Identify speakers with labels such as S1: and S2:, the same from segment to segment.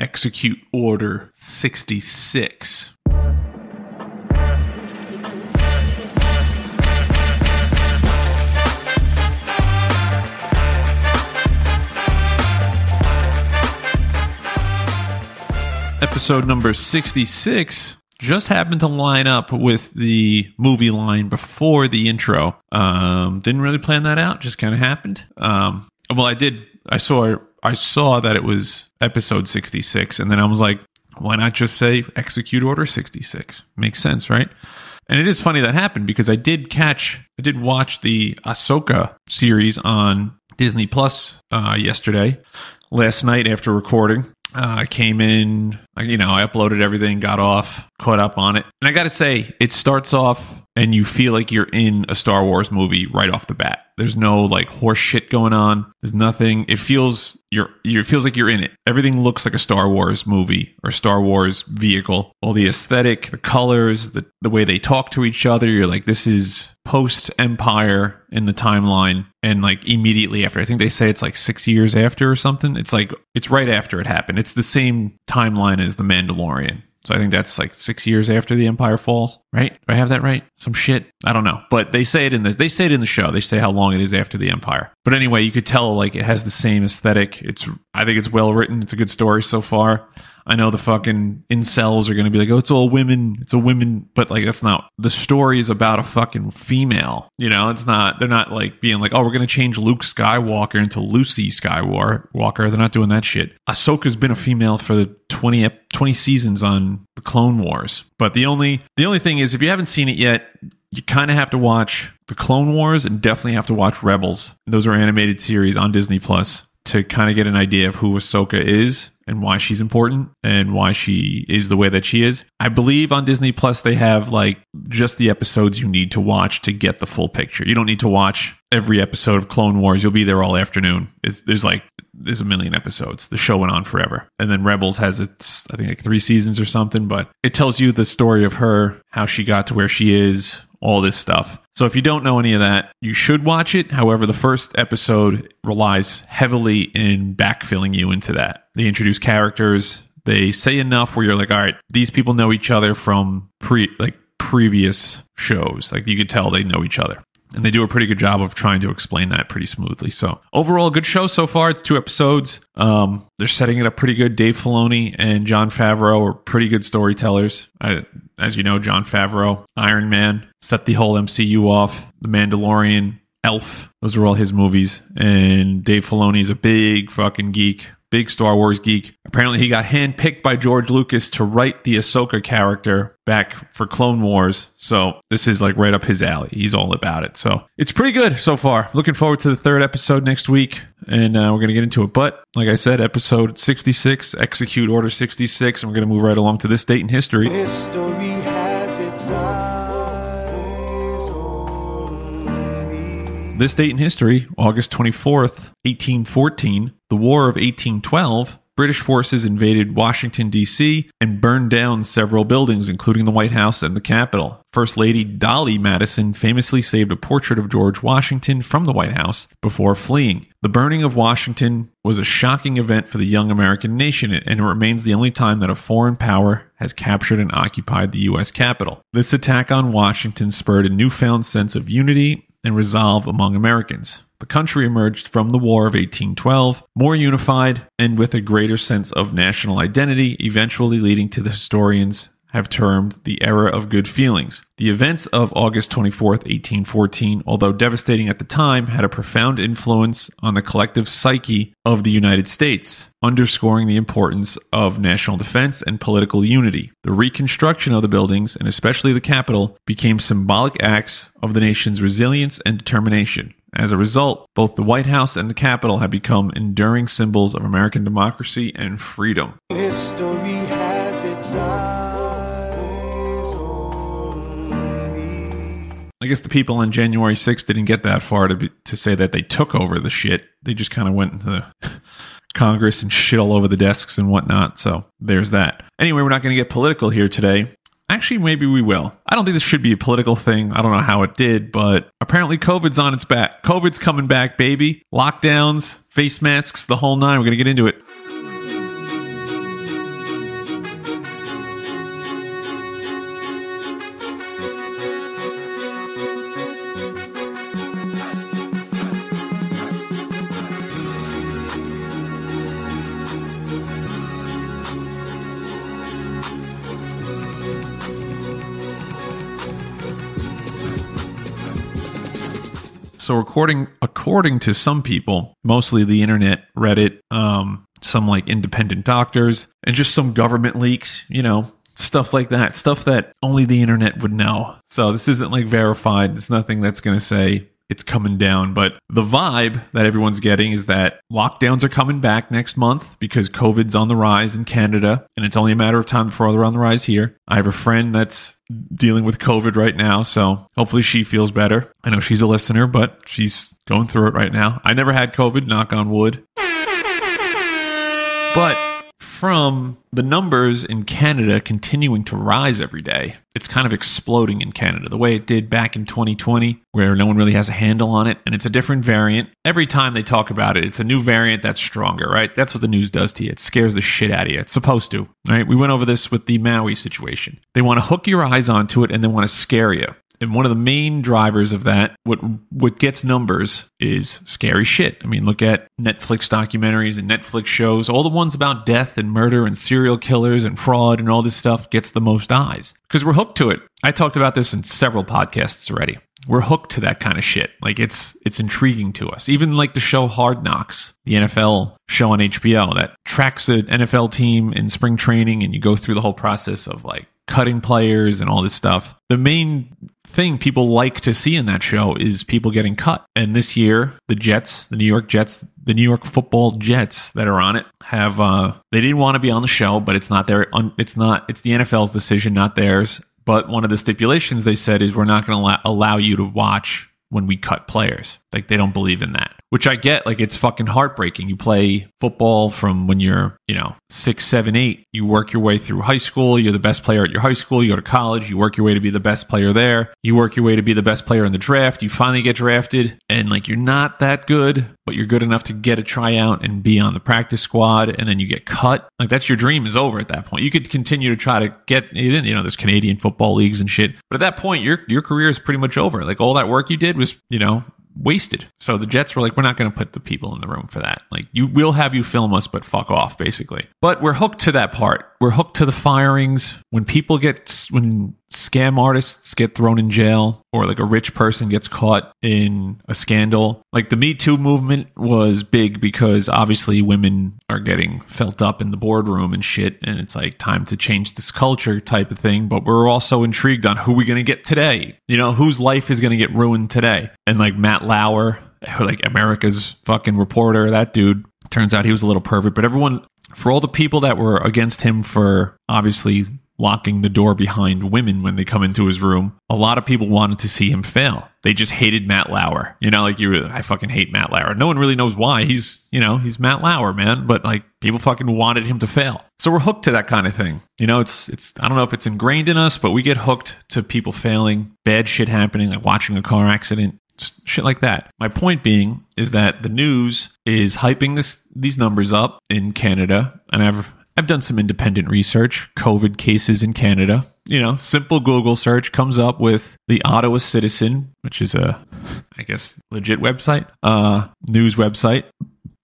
S1: Execute Order 66. Episode number 66 just happened to line up with the movie line before the intro. Um, didn't really plan that out, just kind of happened. Um, well, I did. I saw. I saw that it was episode sixty six, and then I was like, why not just say execute order sixty six? Makes sense, right? And it is funny that happened because I did catch, I did watch the Ahsoka series on Disney Plus uh, yesterday, last night after recording. Uh, I came in, you know, I uploaded everything, got off, caught up on it. And I got to say, it starts off and you feel like you're in a Star Wars movie right off the bat. There's no like horse shit going on. There's nothing. It feels you're, it feels like you're in it. Everything looks like a Star Wars movie or Star Wars vehicle. All the aesthetic, the colors, the the way they talk to each other. You're like, this is post Empire in the timeline, and like immediately after. I think they say it's like six years after or something. It's like it's right after it happened. It's the same timeline as the Mandalorian. So I think that's like six years after the Empire falls, right? Do I have that right? Some shit. I don't know, but they say it in the they say it in the show. They say how long it is after the Empire. But anyway, you could tell like it has the same aesthetic. It's I think it's well written. It's a good story so far. I know the fucking incels are going to be like, oh, it's all women. It's a women, but like that's not the story is about a fucking female. You know, it's not. They're not like being like, oh, we're going to change Luke Skywalker into Lucy Skywalker. They're not doing that shit. Ahsoka's been a female for the 20, 20 seasons on the Clone Wars. But the only the only thing is, if you haven't seen it yet, you kind of have to watch the Clone Wars and definitely have to watch Rebels. Those are animated series on Disney Plus to kind of get an idea of who Ahsoka is and why she's important and why she is the way that she is. I believe on Disney Plus they have like just the episodes you need to watch to get the full picture. You don't need to watch every episode of Clone Wars. You'll be there all afternoon. It's, there's like there's a million episodes. The show went on forever. And then Rebels has its I think like 3 seasons or something, but it tells you the story of her, how she got to where she is, all this stuff. So if you don't know any of that, you should watch it. However, the first episode relies heavily in backfilling you into that. They introduce characters. They say enough where you're like, all right, these people know each other from pre like previous shows. Like you could tell they know each other. And they do a pretty good job of trying to explain that pretty smoothly. So overall, good show so far. It's two episodes. Um, they're setting it up pretty good. Dave Filoni and Jon Favreau are pretty good storytellers. I, as you know, Jon Favreau, Iron Man, set the whole MCU off. The Mandalorian, Elf, those are all his movies. And Dave Filoni is a big fucking geek big Star Wars geek. Apparently, he got handpicked by George Lucas to write the Ahsoka character back for Clone Wars. So this is like right up his alley. He's all about it. So it's pretty good so far. Looking forward to the third episode next week, and uh, we're to get into it. But like I said, episode 66, execute order 66, and we're to move right along to this date in history.
S2: History
S1: This date in history, August 24th, 1814, the War of 1812, British forces invaded Washington, D.C., and burned down several buildings, including the White House and the Capitol. First Lady Dolley Madison famously saved a portrait of George Washington from the White House before fleeing. The burning of Washington was a shocking event for the young American nation, and it remains the only time that a foreign power has captured and occupied the U.S. Capitol. This attack on Washington spurred a newfound sense of unity and resolve among Americans. The country emerged from the War of 1812 more unified and with a greater sense of national identity, eventually leading to the historians have termed the era of good feelings. The events of August 24th, 1814, although devastating at the time, had a profound influence on the collective psyche of the United States, underscoring the importance of national defense and political unity. The reconstruction of the buildings, and especially the Capitol, became symbolic acts of the nation's resilience and determination. As a result, both the White House and the Capitol have become enduring symbols of American democracy and freedom.
S2: History has its
S1: I guess the people on January 6th didn't get that far to be, to say that they took over the shit. They just kind of went into the Congress and shit all over the desks and whatnot. So there's that. Anyway, we're not going to get political here today. Actually, maybe we will. I don't think this should be a political thing. I don't know how it did, but apparently COVID's on its back. COVID's coming back, baby. Lockdowns, face masks, the whole nine. We're going to get into it. According according to some people, mostly the internet, Reddit, um, some like independent doctors, and just some government leaks, you know, stuff like that, stuff that only the internet would know. So this isn't like verified. It's nothing that's going to say it's coming down. But the vibe that everyone's getting is that lockdowns are coming back next month because COVID's on the rise in Canada, and it's only a matter of time before they're on the rise here. I have a friend that's dealing with COVID right now, so hopefully she feels better. I know she's a listener, but she's going through it right now. I never had COVID, knock on wood. But from the numbers in Canada continuing to rise every day, it's kind of exploding in Canada the way it did back in 2020, where no one really has a handle on it. And it's a different variant. Every time they talk about it, it's a new variant that's stronger, right? That's what the news does to you. It scares the shit out of you. It's supposed to, right? We went over this with the Maui situation. They want to hook your eyes onto it and they want to scare you. And one of the main drivers of that, what what gets numbers is scary shit. I mean, look at Netflix documentaries and Netflix shows. All the ones about death and murder and serial killers and fraud and all this stuff gets the most eyes because we're hooked to it. I talked about this in several podcasts already. We're hooked to that kind of shit. Like it's it's intriguing to us. Even like the show Hard Knocks, the NFL show on HBO that tracks an NFL team in spring training and you go through the whole process of like cutting players and all this stuff. The main thing people like to see in that show is people getting cut. And this year, the Jets, the New York Jets, the New York Football Jets that are on it have uh they didn't want to be on the show, but it's not their it's not it's the NFL's decision, not theirs. But one of the stipulations they said is we're not going to allow, allow you to watch when we cut players. Like they don't believe in that, which I get. Like it's fucking heartbreaking. You play football from when you're, you know, six, seven, eight. You work your way through high school. You're the best player at your high school. You go to college. You work your way to be the best player there. You work your way to be the best player in the draft. You finally get drafted and like you're not that good, but you're good enough to get a tryout and be on the practice squad. And then you get cut. Like that's your dream is over at that point. You could continue to try to get in, you know, there's Canadian football leagues and shit. But at that point, your, your career is pretty much over. Like all that work you did was, you know, wasted. So the Jets were like, we're not going to put the people in the room for that. Like, you will have you film us, but fuck off, basically. But we're hooked to that part. We're hooked to the firings. When people get, when scam artists get thrown in jail or like a rich person gets caught in a scandal, like the Me Too movement was big because obviously women are getting felt up in the boardroom and shit. And it's like time to change this culture type of thing. But we're also intrigued on who we're going to get today. You know, whose life is going to get ruined today. And like Matt Lauer, like America's fucking reporter, that dude turns out he was a little pervert. But everyone, for all the people that were against him for obviously locking the door behind women when they come into his room, a lot of people wanted to see him fail. They just hated Matt Lauer. You know, like you, I fucking hate Matt Lauer. No one really knows why. He's, you know, he's Matt Lauer, man. But like people fucking wanted him to fail. So we're hooked to that kind of thing. You know, it's, it's, I don't know if it's ingrained in us, but we get hooked to people failing, bad shit happening, like watching a car accident, shit like that. My point being is that the news is hyping this these numbers up in Canada, and I've I've done some independent research. COVID cases in Canada. You know, simple Google search comes up with the Ottawa Citizen, which is a, I guess, legit website, uh, news website.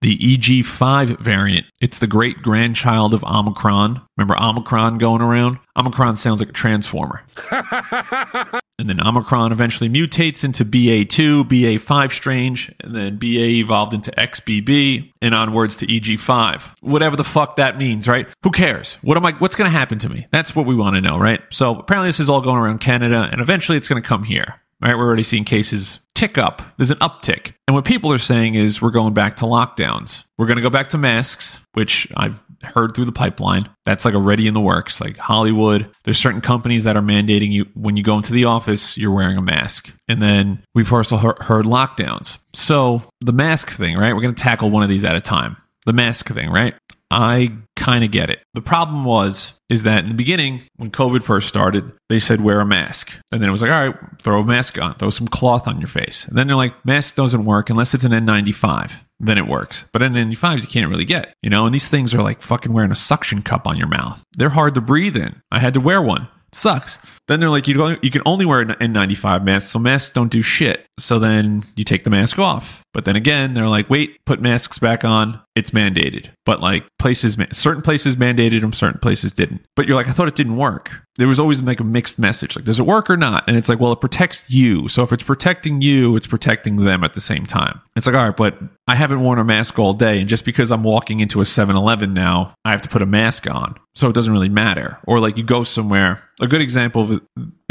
S1: The EG5 variant. It's the great grandchild of Omicron. Remember Omicron going around? Omicron sounds like a transformer. and then Omicron eventually mutates into BA2, BA5 strange, and then BA evolved into XBB, and onwards to EG5. Whatever the fuck that means, right? Who cares? What am I? What's going to happen to me? That's what we want to know, right? So apparently, this is all going around Canada, and eventually, it's going to come here. Right? We're already seeing cases tick up. There's an uptick, and what people are saying is we're going back to lockdowns. We're going to go back to masks, which I've heard through the pipeline. That's like already in the works. Like Hollywood, there's certain companies that are mandating you when you go into the office, you're wearing a mask. And then we've also heard, heard lockdowns. So the mask thing, right? We're going to tackle one of these at a time. The mask thing, right? I kind of get it. The problem was is that in the beginning when COVID first started, they said wear a mask. And then it was like, all right, throw a mask on, throw some cloth on your face. And then they're like, mask doesn't work unless it's an N95. Then it works. But N95s you can't really get, you know, and these things are like fucking wearing a suction cup on your mouth. They're hard to breathe in. I had to wear one. Sucks. Then they're like, you you can only wear an N95 mask, so masks don't do shit. So then you take the mask off. But then again, they're like, wait, put masks back on. It's mandated. But like places, certain places mandated them, certain places didn't. But you're like, I thought it didn't work. There was always like a mixed message. Like, does it work or not? And it's like, well, it protects you. So if it's protecting you, it's protecting them at the same time. It's like, all right, but I haven't worn a mask all day. And just because I'm walking into a 7 Eleven now, I have to put a mask on. So it doesn't really matter. Or like you go somewhere. A good example of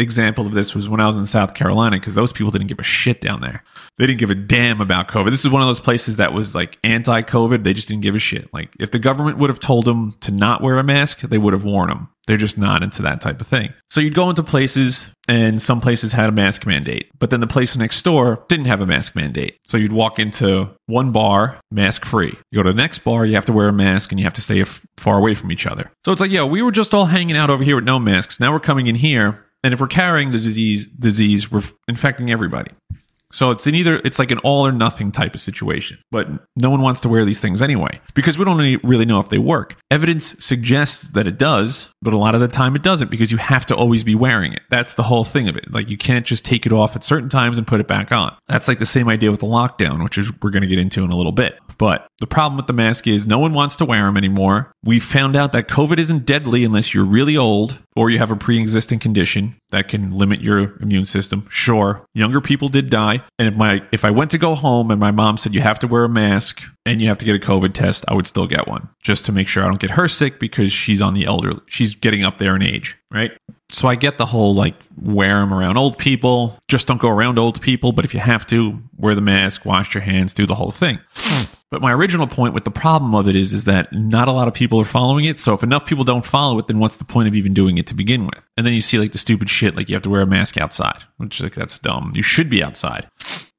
S1: example of this was when I was in South Carolina because those people didn't give a shit down there. They didn't give a damn about COVID. This is one of those places that was like anti-COVID. They just didn't give a shit. Like if the government would have told them to not wear a mask, they would have worn them. They're just not into that type of thing. So you'd go into places and some places had a mask mandate, but then the place next door didn't have a mask mandate. So you'd walk into one bar, mask free. You go to the next bar, you have to wear a mask and you have to stay far away from each other. So it's like, yeah, we were just all hanging out over here with no masks. Now we're coming in here. And if we're carrying the disease, disease, we're infecting everybody. So it's an either it's like an all or nothing type of situation. But no one wants to wear these things anyway because we don't really know if they work. Evidence suggests that it does, but a lot of the time it doesn't because you have to always be wearing it. That's the whole thing of it. Like you can't just take it off at certain times and put it back on. That's like the same idea with the lockdown, which is we're going to get into in a little bit. But the problem with the mask is no one wants to wear them anymore. We found out that COVID isn't deadly unless you're really old or you have a pre existing condition that can limit your immune system. Sure, younger people did die. And if my if I went to go home and my mom said you have to wear a mask and you have to get a COVID test, I would still get one just to make sure I don't get her sick because she's on the elderly. She's getting up there in age, right? So I get the whole like wear them around old people. Just don't go around old people. But if you have to, wear the mask, wash your hands, do the whole thing. But my original point with the problem of it is, is that not a lot of people are following it. So if enough people don't follow it, then what's the point of even doing it to begin with? And then you see like the stupid shit, like you have to wear a mask outside, which like that's dumb. You should be outside.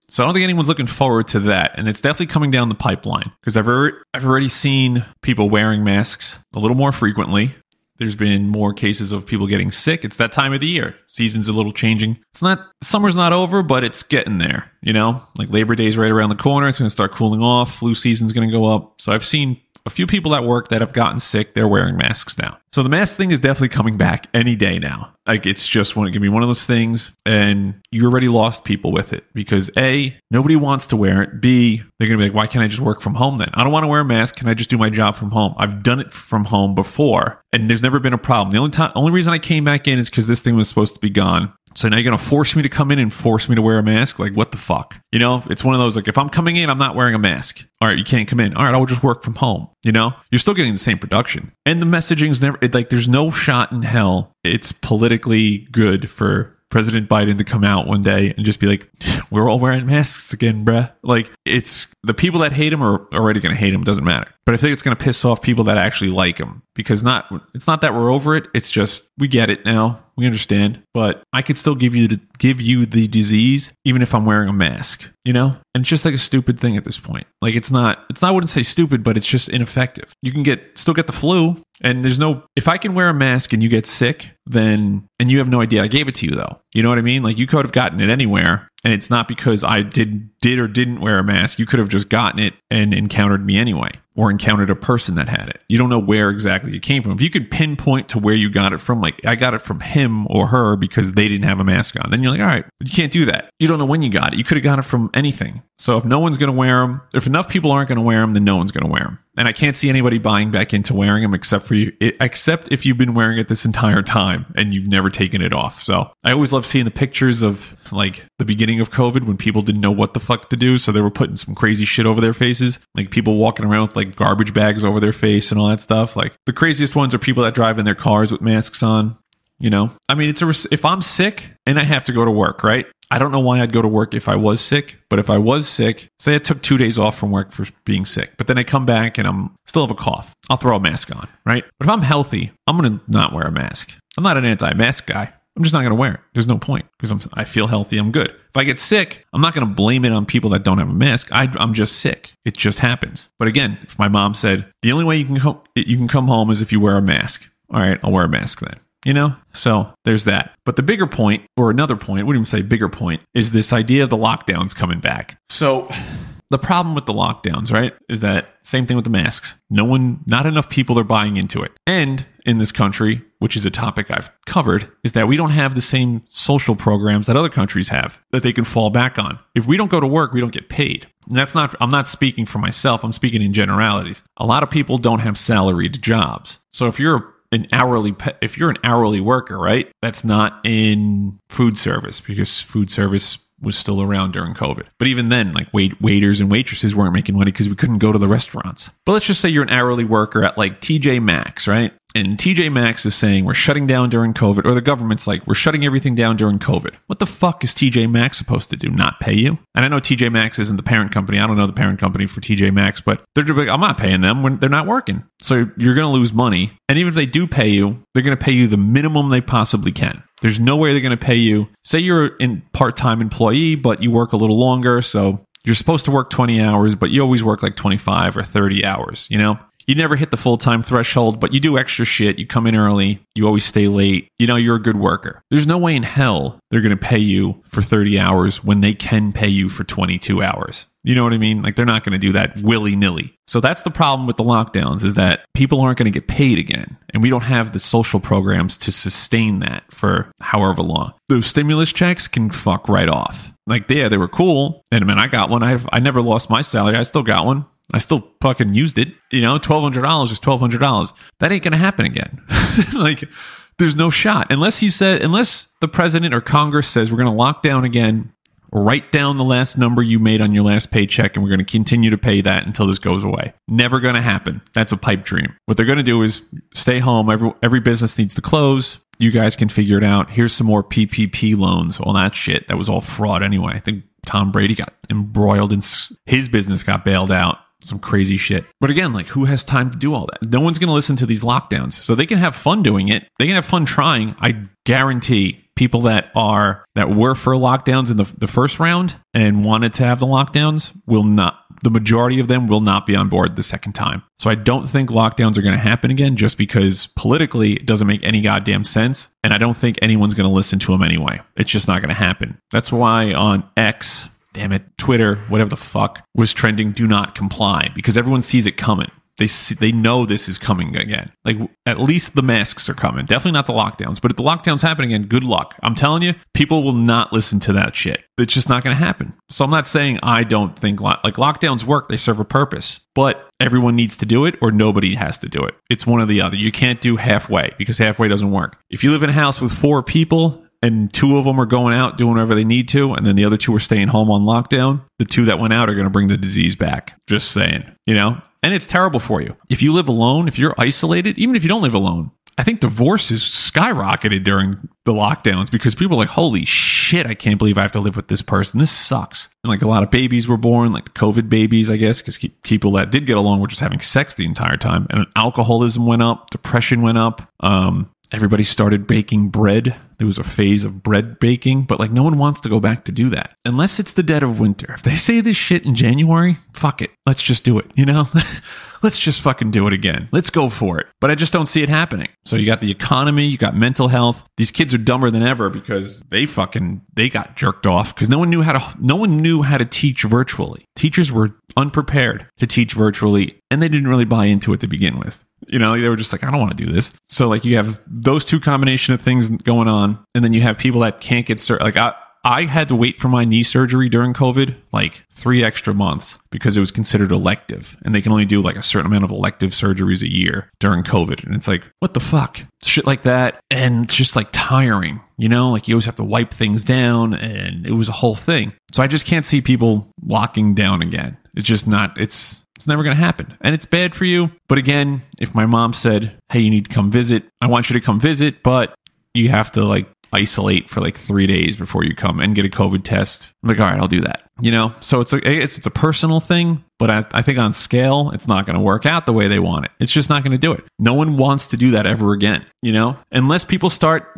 S1: So I don't think anyone's looking forward to that, and it's definitely coming down the pipeline because I've I've already seen people wearing masks a little more frequently. There's been more cases of people getting sick. It's that time of the year. Season's a little changing. It's not summer's not over, but it's getting there. You know, like Labor Day's right around the corner. It's going to start cooling off. Flu season's going to go up. So I've seen a few people at work that have gotten sick. They're wearing masks now. So the mask thing is definitely coming back any day now. Like it's just going to be one of those things, and you already lost people with it because a nobody wants to wear it. B they're going to be like, why can't I just work from home then? I don't want to wear a mask. Can I just do my job from home? I've done it from home before, and there's never been a problem. The only time, only reason I came back in is because this thing was supposed to be gone. So now you're to force me to come in and force me to wear a mask? Like, what the fuck? You know, it's one of those, like, if I'm coming in, I'm not wearing a mask. All right, you can't come in. All right, I'll just work from home. You know, you're still getting the same production. And the messaging's never, it, like, there's no shot in hell it's politically good for President Biden to come out one day and just be like, we're all wearing masks again, bruh. Like, it's the people that hate him are already going to hate him. Doesn't matter. But I think it's going to piss off people that actually like him because not, it's not that we're over it. It's just, we get it now. We understand. But I could still give you the, give you the disease even if I'm wearing a mask, you know? And it's just like a stupid thing at this point. Like, it's not, it's not, I wouldn't say stupid, but it's just ineffective. You can get, still get the flu. And there's no, if I can wear a mask and you get sick, then, and you have no idea I gave it to you though. You know what I mean? Like you could have gotten it anywhere. And it's not because I did, did or didn't wear a mask. You could have just gotten it and encountered me anyway or encountered a person that had it. You don't know where exactly it came from. If you could pinpoint to where you got it from, like I got it from him or her because they didn't have a mask on, then you're like, all right, you can't do that. You don't know when you got it. You could have got it from anything. So if no one's going to wear them, if enough people aren't going to wear them, then no one's going to wear them. And I can't see anybody buying back into wearing them except for you, except if you've been wearing it this entire time and you've never taken it off. So I always love seeing the pictures of like the beginning of COVID when people didn't know what the fuck to do. So they were putting some crazy shit over their faces, like people walking around with like garbage bags over their face and all that stuff. Like the craziest ones are people that drive in their cars with masks on. You know, I mean, it's a if I'm sick and I have to go to work, right? I don't know why I'd go to work if I was sick, but if I was sick, say I took two days off from work for being sick, but then I come back and I'm still have a cough, I'll throw a mask on, right? But if I'm healthy, I'm gonna not wear a mask. I'm not an anti-mask guy. I'm just not gonna wear it. There's no point because I feel healthy. I'm good. If I get sick, I'm not gonna blame it on people that don't have a mask. I, I'm just sick. It just happens. But again, if my mom said the only way you can ho- you can come home is if you wear a mask, all right, I'll wear a mask then you know? So there's that. But the bigger point, or another point, I wouldn't even say bigger point, is this idea of the lockdowns coming back. So the problem with the lockdowns, right, is that same thing with the masks. No one, not enough people are buying into it. And in this country, which is a topic I've covered, is that we don't have the same social programs that other countries have that they can fall back on. If we don't go to work, we don't get paid. And that's not, I'm not speaking for myself, I'm speaking in generalities. A lot of people don't have salaried jobs. So if you're an hourly if you're an hourly worker right that's not in food service because food service was still around during COVID. But even then, like wait, waiters and waitresses weren't making money because we couldn't go to the restaurants. But let's just say you're an hourly worker at like TJ Maxx, right? And TJ Maxx is saying we're shutting down during COVID, or the government's like we're shutting everything down during COVID. What the fuck is TJ Maxx supposed to do? Not pay you? And I know TJ Maxx isn't the parent company. I don't know the parent company for TJ Maxx, but they're just like, I'm not paying them when they're not working. So you're going to lose money. And even if they do pay you, they're going to pay you the minimum they possibly can. There's no way they're going to pay you. Say you're a part-time employee, but you work a little longer, so you're supposed to work 20 hours, but you always work like 25 or 30 hours, you know? You never hit the full time threshold, but you do extra shit. You come in early. You always stay late. You know, you're a good worker. There's no way in hell they're going to pay you for 30 hours when they can pay you for 22 hours. You know what I mean? Like they're not going to do that willy nilly. So that's the problem with the lockdowns is that people aren't going to get paid again. And we don't have the social programs to sustain that for however long. Those stimulus checks can fuck right off. Like, yeah, they were cool. And I mean, I got one. I I never lost my salary. I still got one. I still fucking used it. You know, twelve hundred dollars is twelve hundred dollars. That ain't gonna happen again. like, there's no shot unless he said, unless the president or Congress says we're gonna lock down again. Write down the last number you made on your last paycheck, and we're going to continue to pay that until this goes away. Never going to happen. That's a pipe dream. What they're going to do is stay home. Every every business needs to close. You guys can figure it out. Here's some more PPP loans. All that shit. That was all fraud anyway. I think Tom Brady got embroiled in his business got bailed out some crazy shit. But again, like who has time to do all that? No one's going to listen to these lockdowns. So they can have fun doing it. They can have fun trying. I guarantee people that are that were for lockdowns in the, the first round and wanted to have the lockdowns will not the majority of them will not be on board the second time. So I don't think lockdowns are going to happen again just because politically it doesn't make any goddamn sense. And I don't think anyone's going to listen to them anyway. It's just not going to happen. That's why on X, damn it, Twitter, whatever the fuck, was trending do not comply because everyone sees it coming. They see, they know this is coming again. Like at least the masks are coming. Definitely not the lockdowns, but if the lockdowns happen again, good luck. I'm telling you, people will not listen to that shit. It's just not going to happen. So I'm not saying I don't think like lockdowns work. They serve a purpose, but everyone needs to do it or nobody has to do it. It's one or the other. You can't do halfway because halfway doesn't work. If you live in a house with four people and two of them are going out doing whatever they need to, and then the other two are staying home on lockdown, the two that went out are going to bring the disease back. Just saying, you know? And it's terrible for you. If you live alone, if you're isolated, even if you don't live alone, I think divorce is skyrocketed during the lockdowns because people are like, holy shit, I can't believe I have to live with this person. This sucks. And like a lot of babies were born, like COVID babies, I guess, because people that did get along were just having sex the entire time. And alcoholism went up, depression went up. Um, everybody started baking bread. There was a phase of bread baking, but like no one wants to go back to do that unless it's the dead of winter. If they say this shit in January, fuck it. Let's just do it, you know? Let's just fucking do it again. Let's go for it. But I just don't see it happening. So you got the economy, you got mental health. These kids are dumber than ever because they fucking they got jerked off because no one knew how to no one knew how to teach virtually. Teachers were unprepared to teach virtually and they didn't really buy into it to begin with. You know, they were just like, I don't want to do this. So like you have those two combination of things going on, and then you have people that can't get sur- like I I had to wait for my knee surgery during COVID like three extra months because it was considered elective, and they can only do like a certain amount of elective surgeries a year during COVID, and it's like what the fuck, shit like that, and it's just like tiring. You know, like you always have to wipe things down, and it was a whole thing. So I just can't see people locking down again. It's just not. It's it's never going to happen. And it's bad for you. But again, if my mom said, hey, you need to come visit, I want you to come visit, but you have to like isolate for like three days before you come and get a COVID test. I'm like, all right, I'll do that. You know, so it's a it's it's a personal thing, but I, I think on scale, it's not going to work out the way they want it. It's just not going to do it. No one wants to do that ever again. You know, unless people start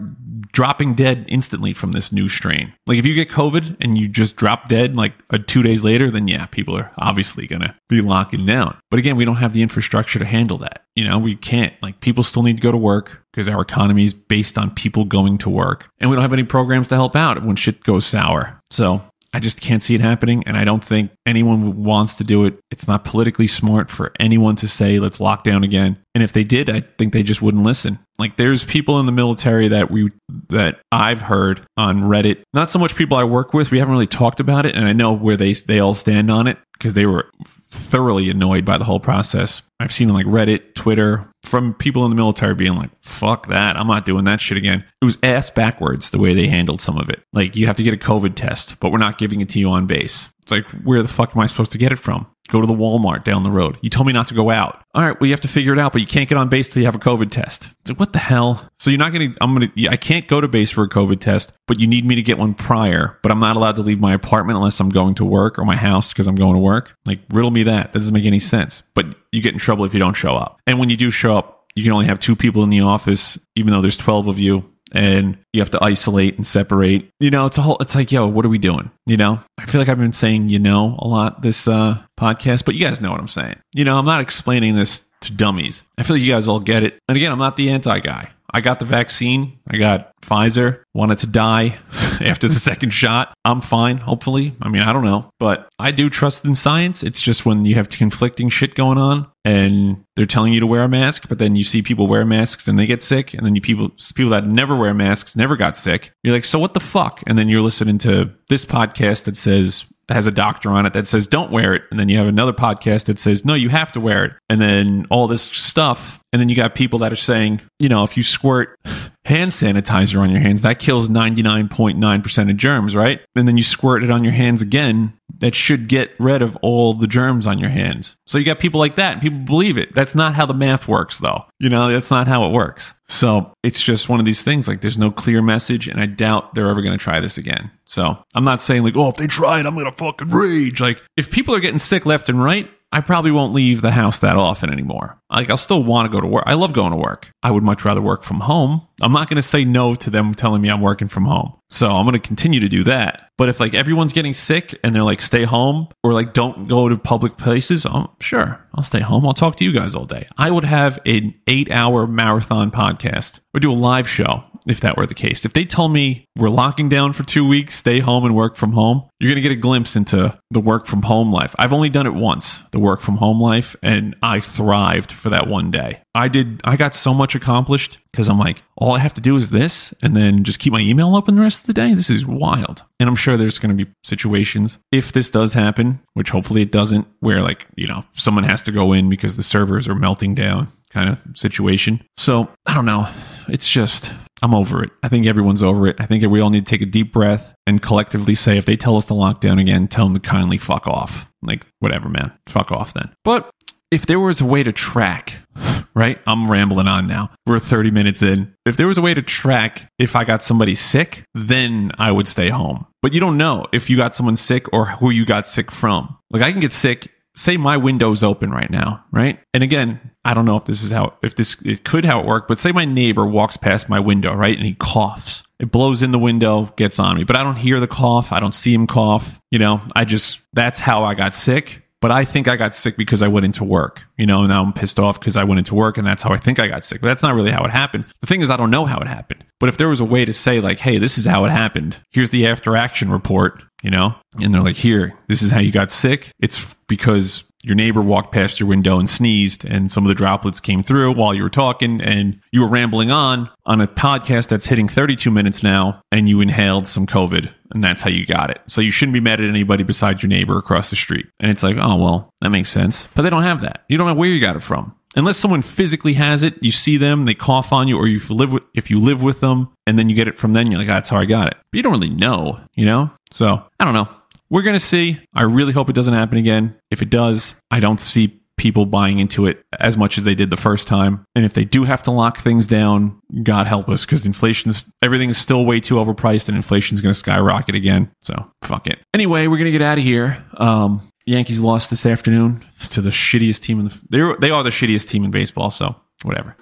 S1: dropping dead instantly from this new strain. Like if you get COVID and you just drop dead like uh, two days later, then yeah, people are obviously going to be locking down. But again, we don't have the infrastructure to handle that. You know, we can't. Like people still need to go to work because our economy is based on people going to work, and we don't have any programs to help out when shit goes sour. So I just can't see it happening. And I don't think anyone wants to do it. It's not politically smart for anyone to say, let's lock down again. And if they did, I think they just wouldn't listen. Like there's people in the military that we that I've heard on Reddit. Not so much people I work with. We haven't really talked about it, and I know where they they all stand on it because they were thoroughly annoyed by the whole process. I've seen like Reddit, Twitter from people in the military being like, "Fuck that! I'm not doing that shit again." It was ass backwards the way they handled some of it. Like you have to get a COVID test, but we're not giving it to you on base. It's like, where the fuck am I supposed to get it from? Go to the Walmart down the road. You told me not to go out. All right, well, you have to figure it out, but you can't get on base till you have a COVID test. It's like, what the hell? So you're not going to, I'm going to, I can't go to base for a COVID test, but you need me to get one prior, but I'm not allowed to leave my apartment unless I'm going to work or my house because I'm going to work. Like, riddle me that. That doesn't make any sense. But you get in trouble if you don't show up. And when you do show up, you can only have two people in the office, even though there's 12 of you and you have to isolate and separate. You know, it's a whole it's like, yo, what are we doing? You know? I feel like I've been saying you know a lot this uh podcast, but you guys know what I'm saying. You know, I'm not explaining this to dummies. I feel like you guys all get it. And again, I'm not the anti guy. I got the vaccine. I got Pfizer. Wanted to die after the second shot. I'm fine, hopefully. I mean, I don't know. But I do trust in science. It's just when you have conflicting shit going on and they're telling you to wear a mask, but then you see people wear masks and they get sick, and then you people people that never wear masks never got sick. You're like, so what the fuck? And then you're listening to this podcast that says has a doctor on it that says don't wear it, and then you have another podcast that says no, you have to wear it, and then all this stuff, and then you got people that are saying, you know, if you squirt hand sanitizer on your hands, that kills 99.9% of germs, right? And then you squirt it on your hands again, that should get rid of all the germs on your hands. So you got people like that, people believe it. That's not how the math works, though. You know, that's not how it works. So it's just one of these things. Like, there's no clear message, and I doubt they're ever going to try this again. So I'm not saying, like, oh, if they try it, I'm going to fucking rage. Like, if people are getting sick left and right, I probably won't leave the house that often anymore. Like, I'll still want to go to work. I love going to work. I would much rather work from home. I'm not going to say no to them telling me I'm working from home. So I'm going to continue to do that. But if like everyone's getting sick and they're like, stay home or like don't go to public places, I'm sure I'll stay home. I'll talk to you guys all day. I would have an eight hour marathon podcast or do a live show if that were the case. If they told me we're locking down for two weeks, stay home and work from home, you're going to get a glimpse into the work from home life. I've only done it once, the work from home life, and I thrived for that one day. I did, I got so much accomplished because I'm like, all I have to do is this and then just keep my email open the rest of the day. This is wild. And I'm sure there's going to be situations if this does happen, which hopefully it doesn't, where like, you know, someone has to go in because the servers are melting down kind of situation. So I don't know. It's just, I'm over it. I think everyone's over it. I think we all need to take a deep breath and collectively say, if they tell us to lock down again, tell them to kindly fuck off. Like, whatever, man. Fuck off then. But if there was a way to track, right? I'm rambling on now. We're 30 minutes in. If there was a way to track if I got somebody sick, then I would stay home. But you don't know if you got someone sick or who you got sick from. Like, I can get sick say my window's open right now, right? And again, I don't know if this is how if this it could how it worked, but say my neighbor walks past my window, right? And he coughs. It blows in the window, gets on me, but I don't hear the cough. I don't see him cough. You know, I just that's how I got sick. But I think I got sick because I went into work. You know, now I'm pissed off because I went into work and that's how I think I got sick. But that's not really how it happened. The thing is, I don't know how it happened. But if there was a way to say, like, hey, this is how it happened, here's the after action report, you know? And they're like, here, this is how you got sick. It's because your neighbor walked past your window and sneezed and some of the droplets came through while you were talking and you were rambling on on a podcast that's hitting 32 minutes now and you inhaled some covid and that's how you got it. So you shouldn't be mad at anybody besides your neighbor across the street. And it's like oh well that makes sense. But they don't have that. You don't know where you got it from. Unless someone physically has it you see them they cough on you or you live with if you live with them and then you get it from them you're like that's how i got it. But you don't really know you know? So i don't know we're going to see. I really hope it doesn't happen again. If it does, I don't see people buying into it as much as they did the first time. And if they do have to lock things down, God help us because inflation's everything is still way too overpriced and inflation's going to skyrocket again. So fuck it. Anyway, we're going to get out of here. Um, Yankees lost this afternoon to the shittiest team in the. They they are the shittiest team in baseball. So whatever.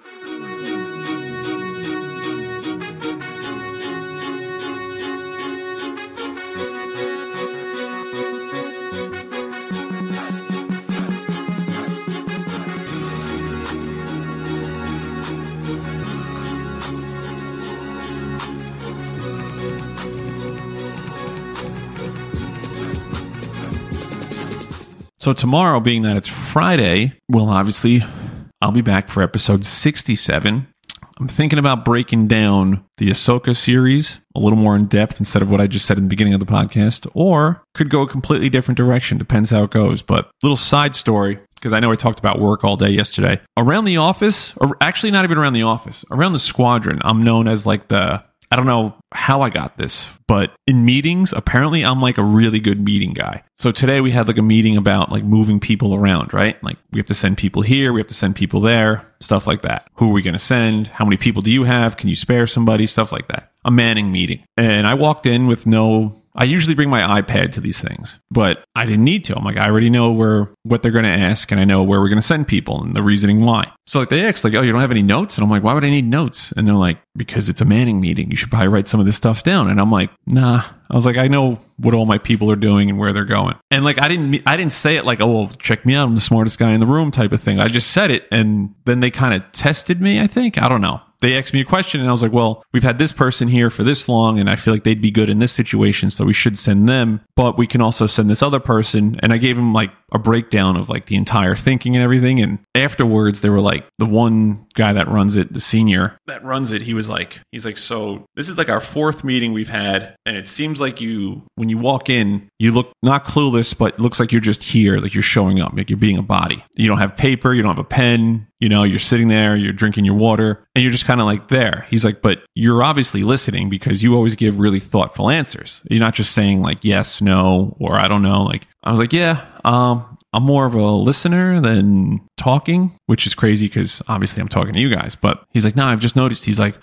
S1: So tomorrow, being that it's Friday, well, obviously, I'll be back for episode 67. I'm thinking about breaking down the Ahsoka series a little more in depth instead of what I just said in the beginning of the podcast, or could go a completely different direction. Depends how it goes. But little side story because I know I talked about work all day yesterday. Around the office, or actually not even around the office, around the squadron, I'm known as like the I don't know how I got this, but in meetings, apparently I'm like a really good meeting guy. So today we had like a meeting about like moving people around, right? Like we have to send people here, we have to send people there, stuff like that. Who are we going to send? How many people do you have? Can you spare somebody? Stuff like that. A manning meeting. And I walked in with no I usually bring my iPad to these things, but I didn't need to. I'm like, I already know where what they're going to ask, and I know where we're going to send people and the reasoning why. So like they asked, like, oh, you don't have any notes, and I'm like, why would I need notes? And they're like, because it's a Manning meeting, you should probably write some of this stuff down. And I'm like, nah. I was like, I know what all my people are doing and where they're going. And like, I didn't, I didn't say it like, oh, well, check me out, I'm the smartest guy in the room type of thing. I just said it, and then they kind of tested me. I think I don't know they asked me a question and I was like, well, we've had this person here for this long and I feel like they'd be good in this situation. So we should send them, but we can also send this other person. And I gave him like a breakdown of like the entire thinking and everything. And afterwards, they were like, the one guy that runs it, the senior that runs it, he was like, he's like, so this is like our fourth meeting we've had. And it seems like you, when you walk in, you look not clueless, but looks like you're just here, like you're showing up, like you're being a body. You don't have paper, you don't have a pen, you know, you're sitting there, you're drinking your water, and you're just kind of like there. He's like, but you're obviously listening because you always give really thoughtful answers. You're not just saying like yes, no, or I don't know. Like, I was like, yeah, um, I'm more of a listener than talking, which is crazy because obviously I'm talking to you guys. But he's like, no, I've just noticed. He's like,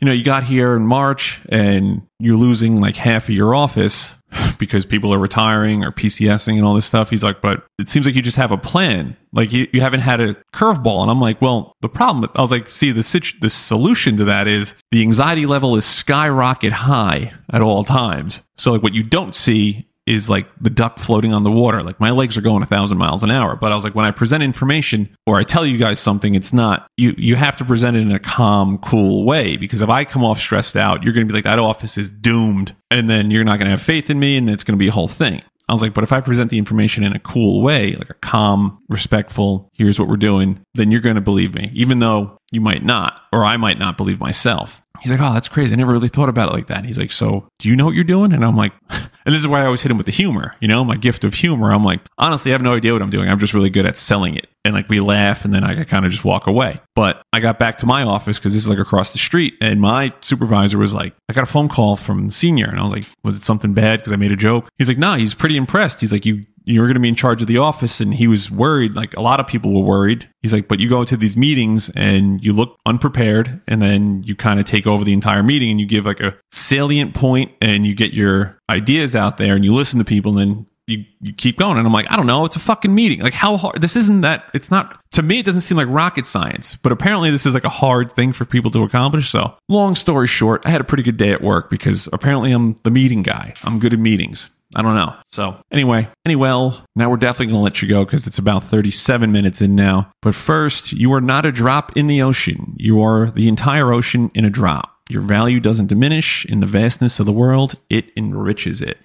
S1: you know, you got here in March and you're losing like half of your office because people are retiring or PCSing and all this stuff. He's like, but it seems like you just have a plan. Like you, you haven't had a curveball. And I'm like, well, the problem, I was like, see, the, situ- the solution to that is the anxiety level is skyrocket high at all times. So like what you don't see is like the duck floating on the water. Like my legs are going a thousand miles an hour. But I was like, when I present information or I tell you guys something, it's not you. You have to present it in a calm, cool way because if I come off stressed out, you're going to be like, that office is doomed, and then you're not going to have faith in me, and it's going to be a whole thing. I was like, but if I present the information in a cool way, like a calm, respectful, here's what we're doing, then you're going to believe me, even though you might not, or I might not believe myself. He's like, oh, that's crazy. I never really thought about it like that. He's like, so do you know what you're doing? And I'm like, and this is why I always hit him with the humor, you know, my gift of humor. I'm like, honestly, I have no idea what I'm doing. I'm just really good at selling it. And like we laugh and then I kind of just walk away. But I got back to my office because this is like across the street. And my supervisor was like, I got a phone call from the senior. And I was like, was it something bad because I made a joke? He's like, nah, he's pretty impressed. He's like, you you're going to be in charge of the office. And he was worried, like a lot of people were worried. He's like, but you go to these meetings and you look unprepared and then you kind of take over the entire meeting and you give like a salient point and you get your ideas out there and you listen to people and then you, you keep going. And I'm like, I don't know. It's a fucking meeting. Like how hard, this isn't that, it's not, to me, it doesn't seem like rocket science, but apparently this is like a hard thing for people to accomplish. So long story short, I had a pretty good day at work because apparently I'm the meeting guy. I'm good at meetings. I don't know. So anyway, anyway, now we're definitely going to let you go because it's about 37 minutes in now. But first, you are not a drop in the ocean. You are the entire ocean in a drop. Your value doesn't diminish in the vastness of the world. It enriches it.